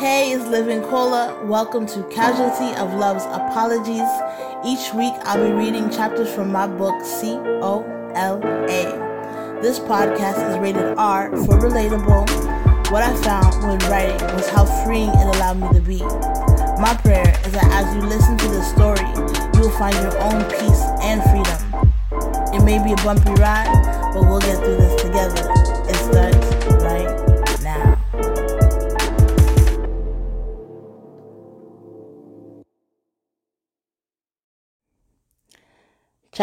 Hey, it's Living Cola. Welcome to Casualty of Love's Apologies. Each week I'll be reading chapters from my book C O L A. This podcast is rated R for relatable. What I found when writing was how freeing it allowed me to be. My prayer is that as you listen to this story, you will find your own peace and freedom. It may be a bumpy ride, but we'll get through this together. It starts right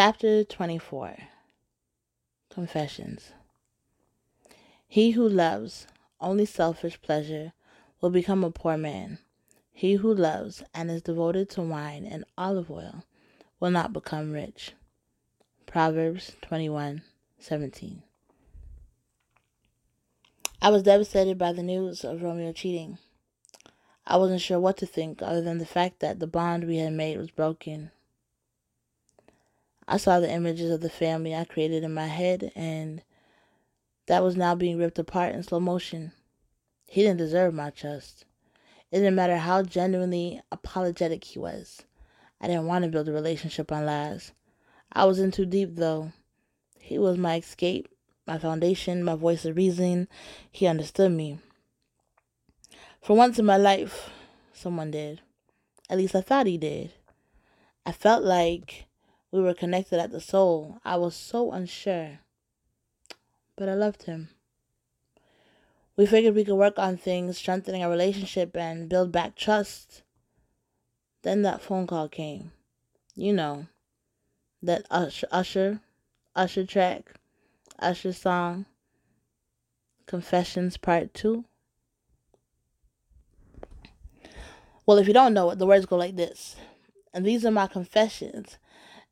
Chapter 24 Confessions He who loves only selfish pleasure will become a poor man. He who loves and is devoted to wine and olive oil will not become rich. Proverbs 21:17. I was devastated by the news of Romeo cheating. I wasn't sure what to think other than the fact that the bond we had made was broken. I saw the images of the family I created in my head and that was now being ripped apart in slow motion. He didn't deserve my trust. It didn't matter how genuinely apologetic he was. I didn't want to build a relationship on lies. I was in too deep, though. He was my escape, my foundation, my voice of reason. He understood me. For once in my life, someone did. At least I thought he did. I felt like we were connected at the soul. I was so unsure. But I loved him. We figured we could work on things, strengthening our relationship, and build back trust. Then that phone call came. You know, that Usher, Usher, track, Usher song, Confessions Part 2. Well, if you don't know it, the words go like this. And these are my confessions.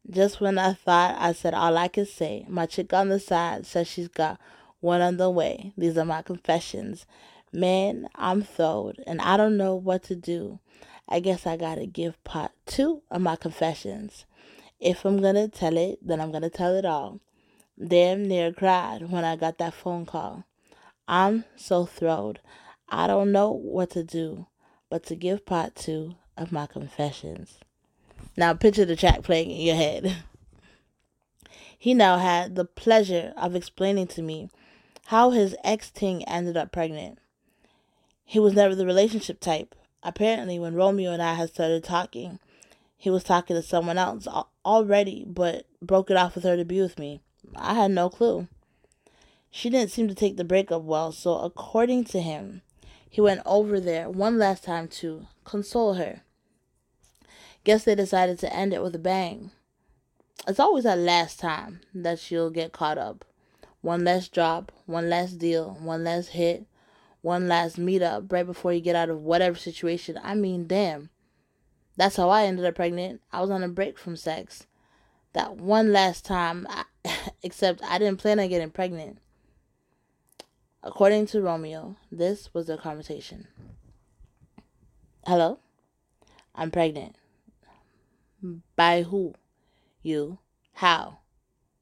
Just when I thought I said all I could say, my chick on the side says she's got one on the way. These are my confessions. Man, I'm throwed and I don't know what to do. I guess I gotta give part two of my confessions. If I'm gonna tell it, then I'm gonna tell it all. Damn near cried when I got that phone call. I'm so thrilled. I don't know what to do but to give part two of my confessions. Now picture the track playing in your head. He now had the pleasure of explaining to me how his ex ting ended up pregnant. He was never the relationship type. Apparently, when Romeo and I had started talking, he was talking to someone else already, but broke it off with her to be with me. I had no clue. She didn't seem to take the breakup well, so according to him, he went over there one last time to console her. Guess they decided to end it with a bang. It's always that last time that she'll get caught up. One last drop, one last deal, one last hit, one last meetup right before you get out of whatever situation. I mean, damn. That's how I ended up pregnant. I was on a break from sex. That one last time, I, except I didn't plan on getting pregnant. According to Romeo, this was their conversation. Hello? I'm pregnant. By who? You. How?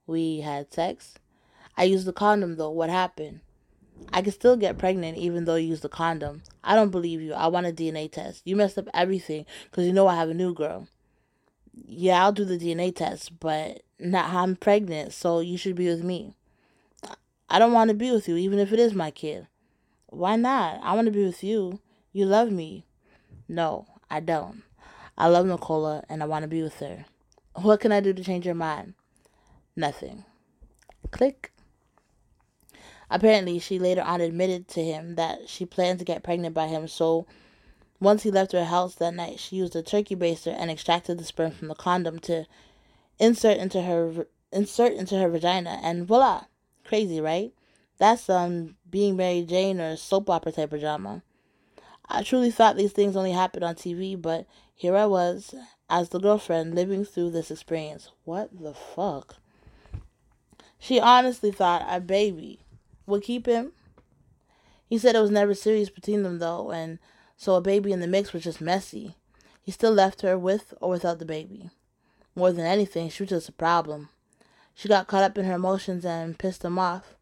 We had sex? I used the condom though. What happened? I can still get pregnant even though you used the condom. I don't believe you. I want a DNA test. You messed up everything because you know I have a new girl. Yeah, I'll do the DNA test, but not how I'm pregnant, so you should be with me. I don't want to be with you, even if it is my kid. Why not? I want to be with you. You love me. No, I don't. I love Nicola and I want to be with her. What can I do to change your mind? Nothing. Click. Apparently, she later on admitted to him that she planned to get pregnant by him, so once he left her house that night, she used a turkey baster and extracted the sperm from the condom to insert into her insert into her vagina, and voila! Crazy, right? That's um being Mary Jane or soap opera type of drama. I truly thought these things only happened on TV, but here I was as the girlfriend living through this experience. What the fuck? She honestly thought a baby would keep him. He said it was never serious between them, though, and so a baby in the mix was just messy. He still left her with or without the baby. More than anything, she was just a problem. She got caught up in her emotions and pissed him off,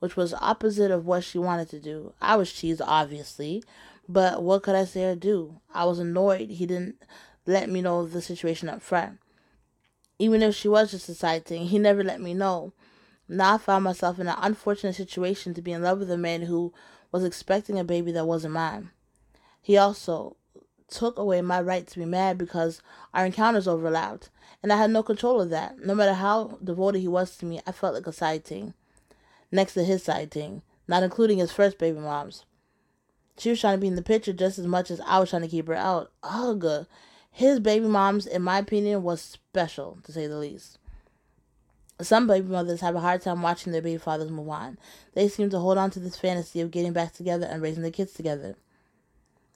which was opposite of what she wanted to do. I was cheese, obviously, But what could I say or do? I was annoyed he didn't let me know the situation up front. Even if she was just a side thing, he never let me know. Now I found myself in an unfortunate situation to be in love with a man who was expecting a baby that wasn't mine. He also took away my right to be mad because our encounters overlapped, and I had no control of that. No matter how devoted he was to me, I felt like a side thing. Next to his side thing, not including his first baby moms. She was trying to be in the picture just as much as I was trying to keep her out. Ugh. His baby moms, in my opinion, was special, to say the least. Some baby mothers have a hard time watching their baby fathers move on. They seem to hold on to this fantasy of getting back together and raising their kids together.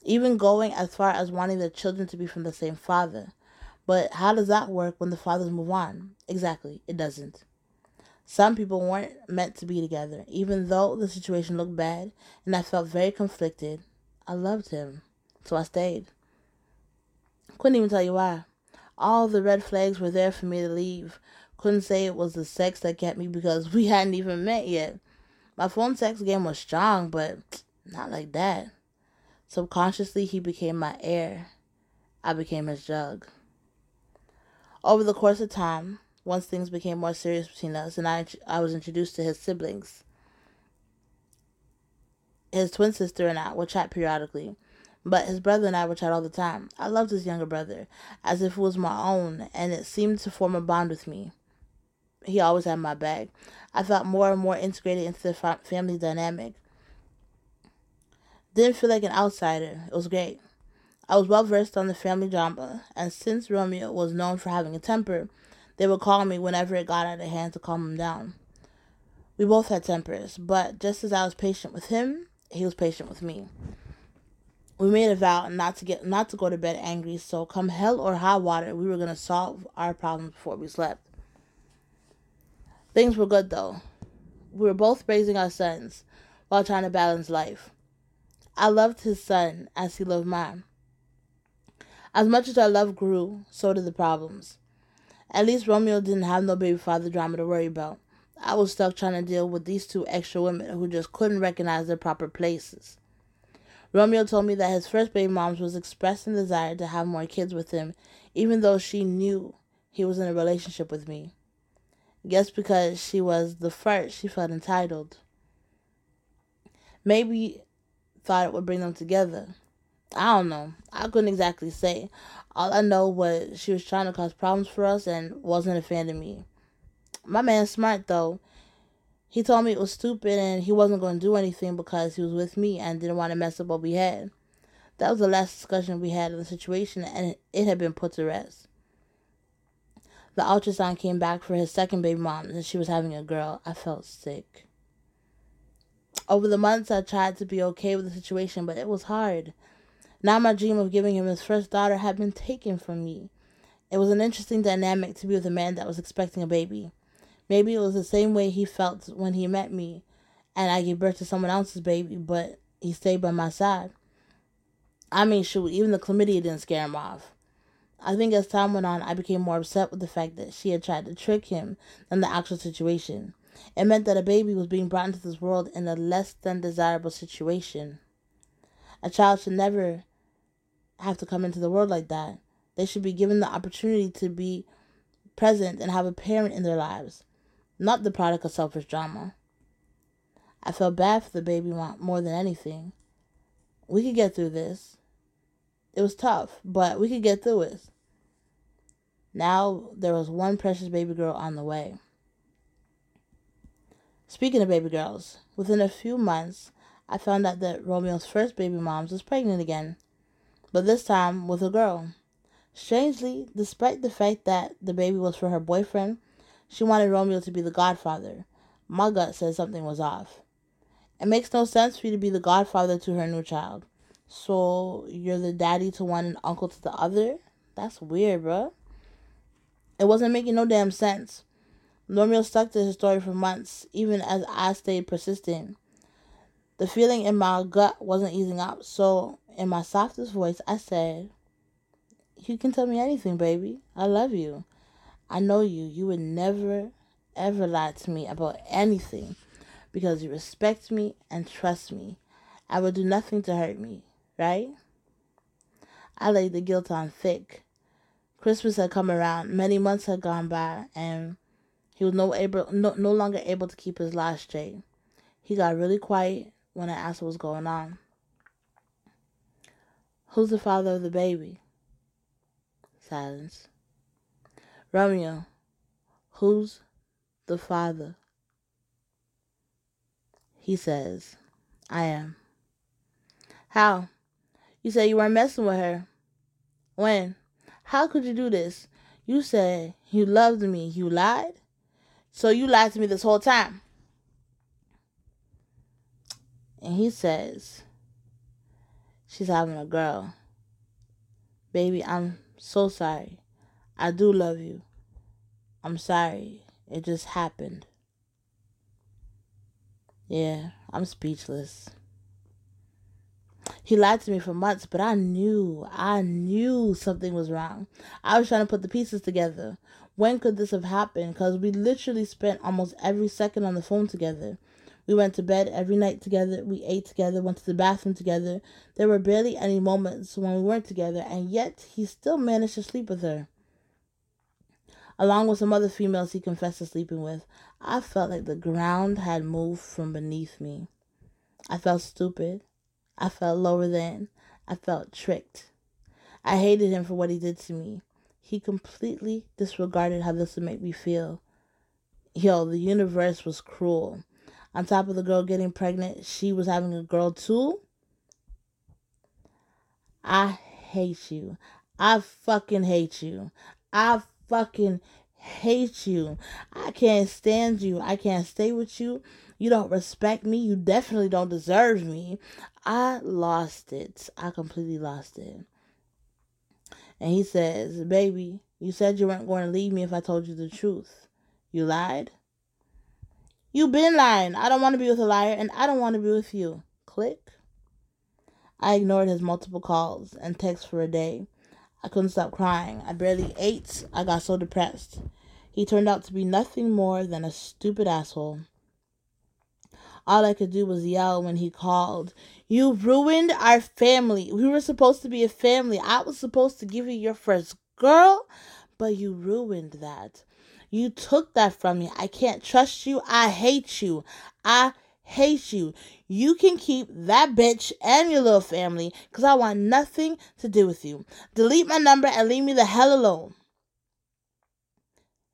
Even going as far as wanting their children to be from the same father. But how does that work when the fathers move on? Exactly, it doesn't. Some people weren't meant to be together, even though the situation looked bad and I felt very conflicted. I loved him, so I stayed. Couldn't even tell you why. All the red flags were there for me to leave. Couldn't say it was the sex that kept me because we hadn't even met yet. My phone sex game was strong, but not like that. Subconsciously, he became my air. I became his jug. Over the course of time, once things became more serious between us and I, I was introduced to his siblings. His twin sister and I would chat periodically, but his brother and I would chat all the time. I loved his younger brother as if it was my own, and it seemed to form a bond with me. He always had my back. I felt more and more integrated into the family dynamic. Didn't feel like an outsider. It was great. I was well versed on the family drama, and since Romeo was known for having a temper, they would call me whenever it got out of hand to calm him down. We both had tempers, but just as I was patient with him, he was patient with me. We made a vow not to get not to go to bed angry, so come hell or high water, we were gonna solve our problems before we slept. Things were good though. We were both raising our sons while trying to balance life. I loved his son as he loved mine. As much as our love grew, so did the problems. At least Romeo didn't have no baby father drama to worry about. I was stuck trying to deal with these two extra women who just couldn't recognize their proper places. Romeo told me that his first baby mom was expressing desire to have more kids with him, even though she knew he was in a relationship with me. Guess because she was the first, she felt entitled. Maybe thought it would bring them together. I don't know. I couldn't exactly say. All I know was she was trying to cause problems for us and wasn't a fan of me. My man's smart though. He told me it was stupid and he wasn't going to do anything because he was with me and didn't want to mess up what we had. That was the last discussion we had of the situation and it had been put to rest. The ultrasound came back for his second baby mom and she was having a girl. I felt sick. Over the months, I tried to be okay with the situation, but it was hard. Now my dream of giving him his first daughter had been taken from me. It was an interesting dynamic to be with a man that was expecting a baby. Maybe it was the same way he felt when he met me and I gave birth to someone else's baby, but he stayed by my side. I mean, shoot, even the chlamydia didn't scare him off. I think as time went on, I became more upset with the fact that she had tried to trick him than the actual situation. It meant that a baby was being brought into this world in a less than desirable situation. A child should never have to come into the world like that. They should be given the opportunity to be present and have a parent in their lives, not the product of selfish drama. I felt bad for the baby more than anything. We could get through this. It was tough, but we could get through it. Now there was one precious baby girl on the way. Speaking of baby girls, within a few months, I found out that Romeo's first baby mom was pregnant again but this time with a girl. Strangely, despite the fact that the baby was for her boyfriend, she wanted Romeo to be the godfather. My gut said something was off. It makes no sense for you to be the godfather to her new child. So you're the daddy to one and uncle to the other? That's weird, bro. It wasn't making no damn sense. Romeo stuck to his story for months, even as I stayed persistent. The feeling in my gut wasn't easing up, so in my softest voice, I said, You can tell me anything, baby. I love you. I know you. You would never, ever lie to me about anything because you respect me and trust me. I would do nothing to hurt me. right? I laid the guilt on thick. Christmas had come around, many months had gone by, and he was no able no, no longer able to keep his lies straight. He got really quiet when I asked what was going on. Who's the father of the baby? Silence. Romeo, who's the father? He says, I am. How? You said you weren't messing with her. When? How could you do this? You said you loved me. You lied? So you lied to me this whole time. And he says, She's having a girl. Baby, I'm so sorry. I do love you. I'm sorry. It just happened. Yeah, I'm speechless. He lied to me for months, but I knew, I knew something was wrong. I was trying to put the pieces together. When could this have happened? Because we literally spent almost every second on the phone together. We went to bed every night together. We ate together, went to the bathroom together. There were barely any moments when we weren't together, and yet he still managed to sleep with her. Along with some other females he confessed to sleeping with, I felt like the ground had moved from beneath me. I felt stupid. I felt lower than. I felt tricked. I hated him for what he did to me. He completely disregarded how this would make me feel. Yo, the universe was cruel. On top of the girl getting pregnant, she was having a girl too. I hate you. I fucking hate you. I fucking hate you. I can't stand you. I can't stay with you. You don't respect me. You definitely don't deserve me. I lost it. I completely lost it. And he says, Baby, you said you weren't going to leave me if I told you the truth. You lied? You been lying. I don't want to be with a liar, and I don't want to be with you. Click. I ignored his multiple calls and texts for a day. I couldn't stop crying. I barely ate. I got so depressed. He turned out to be nothing more than a stupid asshole. All I could do was yell when he called. You ruined our family. We were supposed to be a family. I was supposed to give you your first girl, but you ruined that. You took that from me. I can't trust you. I hate you. I hate you. You can keep that bitch and your little family because I want nothing to do with you. Delete my number and leave me the hell alone.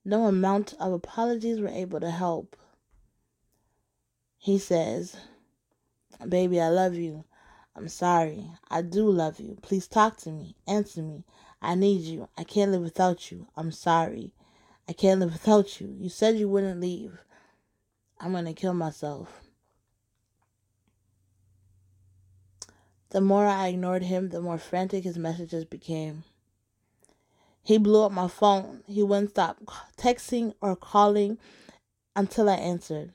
No amount of apologies were able to help. He says, Baby, I love you. I'm sorry. I do love you. Please talk to me. Answer me. I need you. I can't live without you. I'm sorry. I can't live without you. You said you wouldn't leave. I'm going to kill myself. The more I ignored him, the more frantic his messages became. He blew up my phone. He wouldn't stop texting or calling until I answered.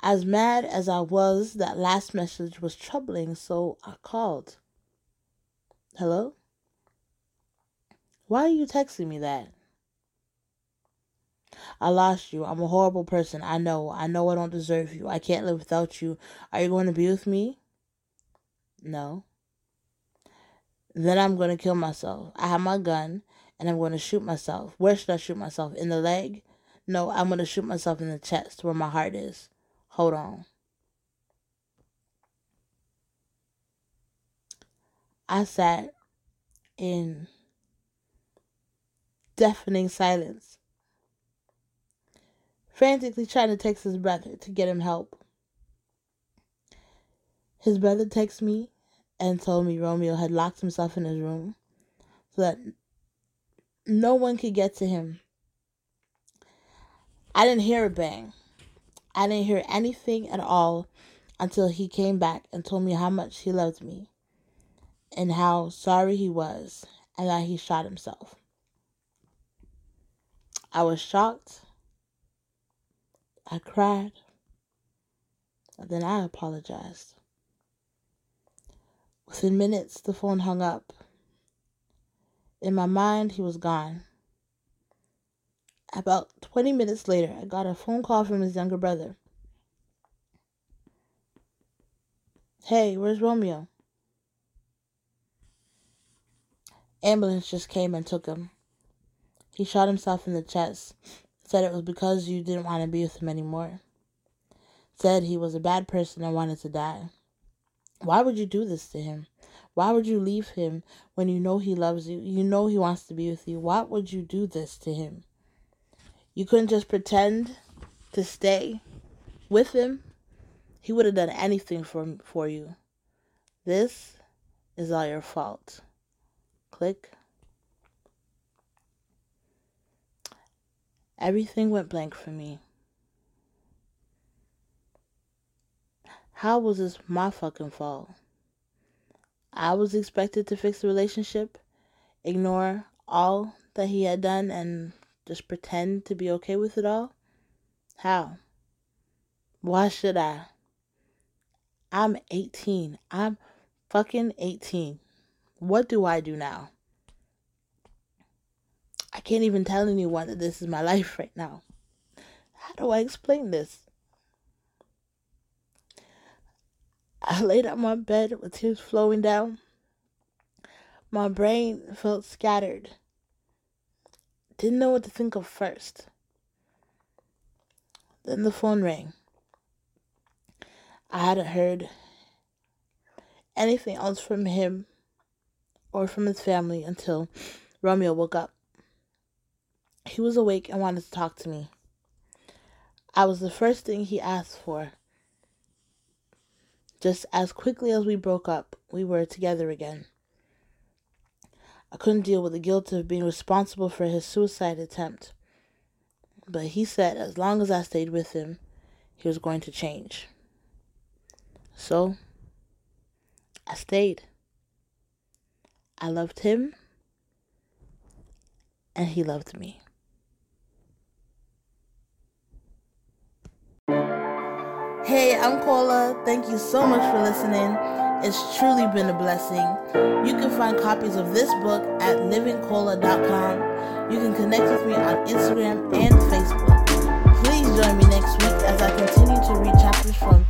As mad as I was, that last message was troubling, so I called. Hello? Why are you texting me that? I lost you. I'm a horrible person. I know. I know I don't deserve you. I can't live without you. Are you going to be with me? No. Then I'm going to kill myself. I have my gun and I'm going to shoot myself. Where should I shoot myself? In the leg? No, I'm going to shoot myself in the chest where my heart is. Hold on. I sat in deafening silence, frantically trying to text his brother to get him help. His brother texted me and told me Romeo had locked himself in his room so that no one could get to him. I didn't hear a bang. I didn't hear anything at all until he came back and told me how much he loved me and how sorry he was and that he shot himself. I was shocked. I cried. And then I apologized. Within minutes, the phone hung up. In my mind, he was gone. About 20 minutes later, I got a phone call from his younger brother. Hey, where's Romeo? Ambulance just came and took him. He shot himself in the chest Said it was because you didn't want to be with him anymore. Said he was a bad person and wanted to die. Why would you do this to him? Why would you leave him when you know he loves you? You know he wants to be with you. Why would you do this to him? You couldn't just pretend to stay with him. He would have done anything for for you. This is all your fault. Click. Everything went blank for me. How was this my fucking fault? I was expected to fix the relationship, ignore all that he had done, and just pretend to be okay with it all? How? Why should I? I'm 18. I'm fucking 18. What do I do now? I can't even tell anyone that this is my life right now. How do I explain this? I laid on my bed with tears flowing down. My brain felt scattered. Didn't know what to think of first. Then the phone rang. I hadn't heard anything else from him or from his family until Romeo woke up. He was awake and wanted to talk to me. I was the first thing he asked for. Just as quickly as we broke up, we were together again. I couldn't deal with the guilt of being responsible for his suicide attempt. But he said as long as I stayed with him, he was going to change. So, I stayed. I loved him, and he loved me. Hey, I'm Cola. Thank you so much for listening. It's truly been a blessing. You can find copies of this book at livingcola.com. You can connect with me on Instagram and Facebook. Please join me next week as I continue to read chapters from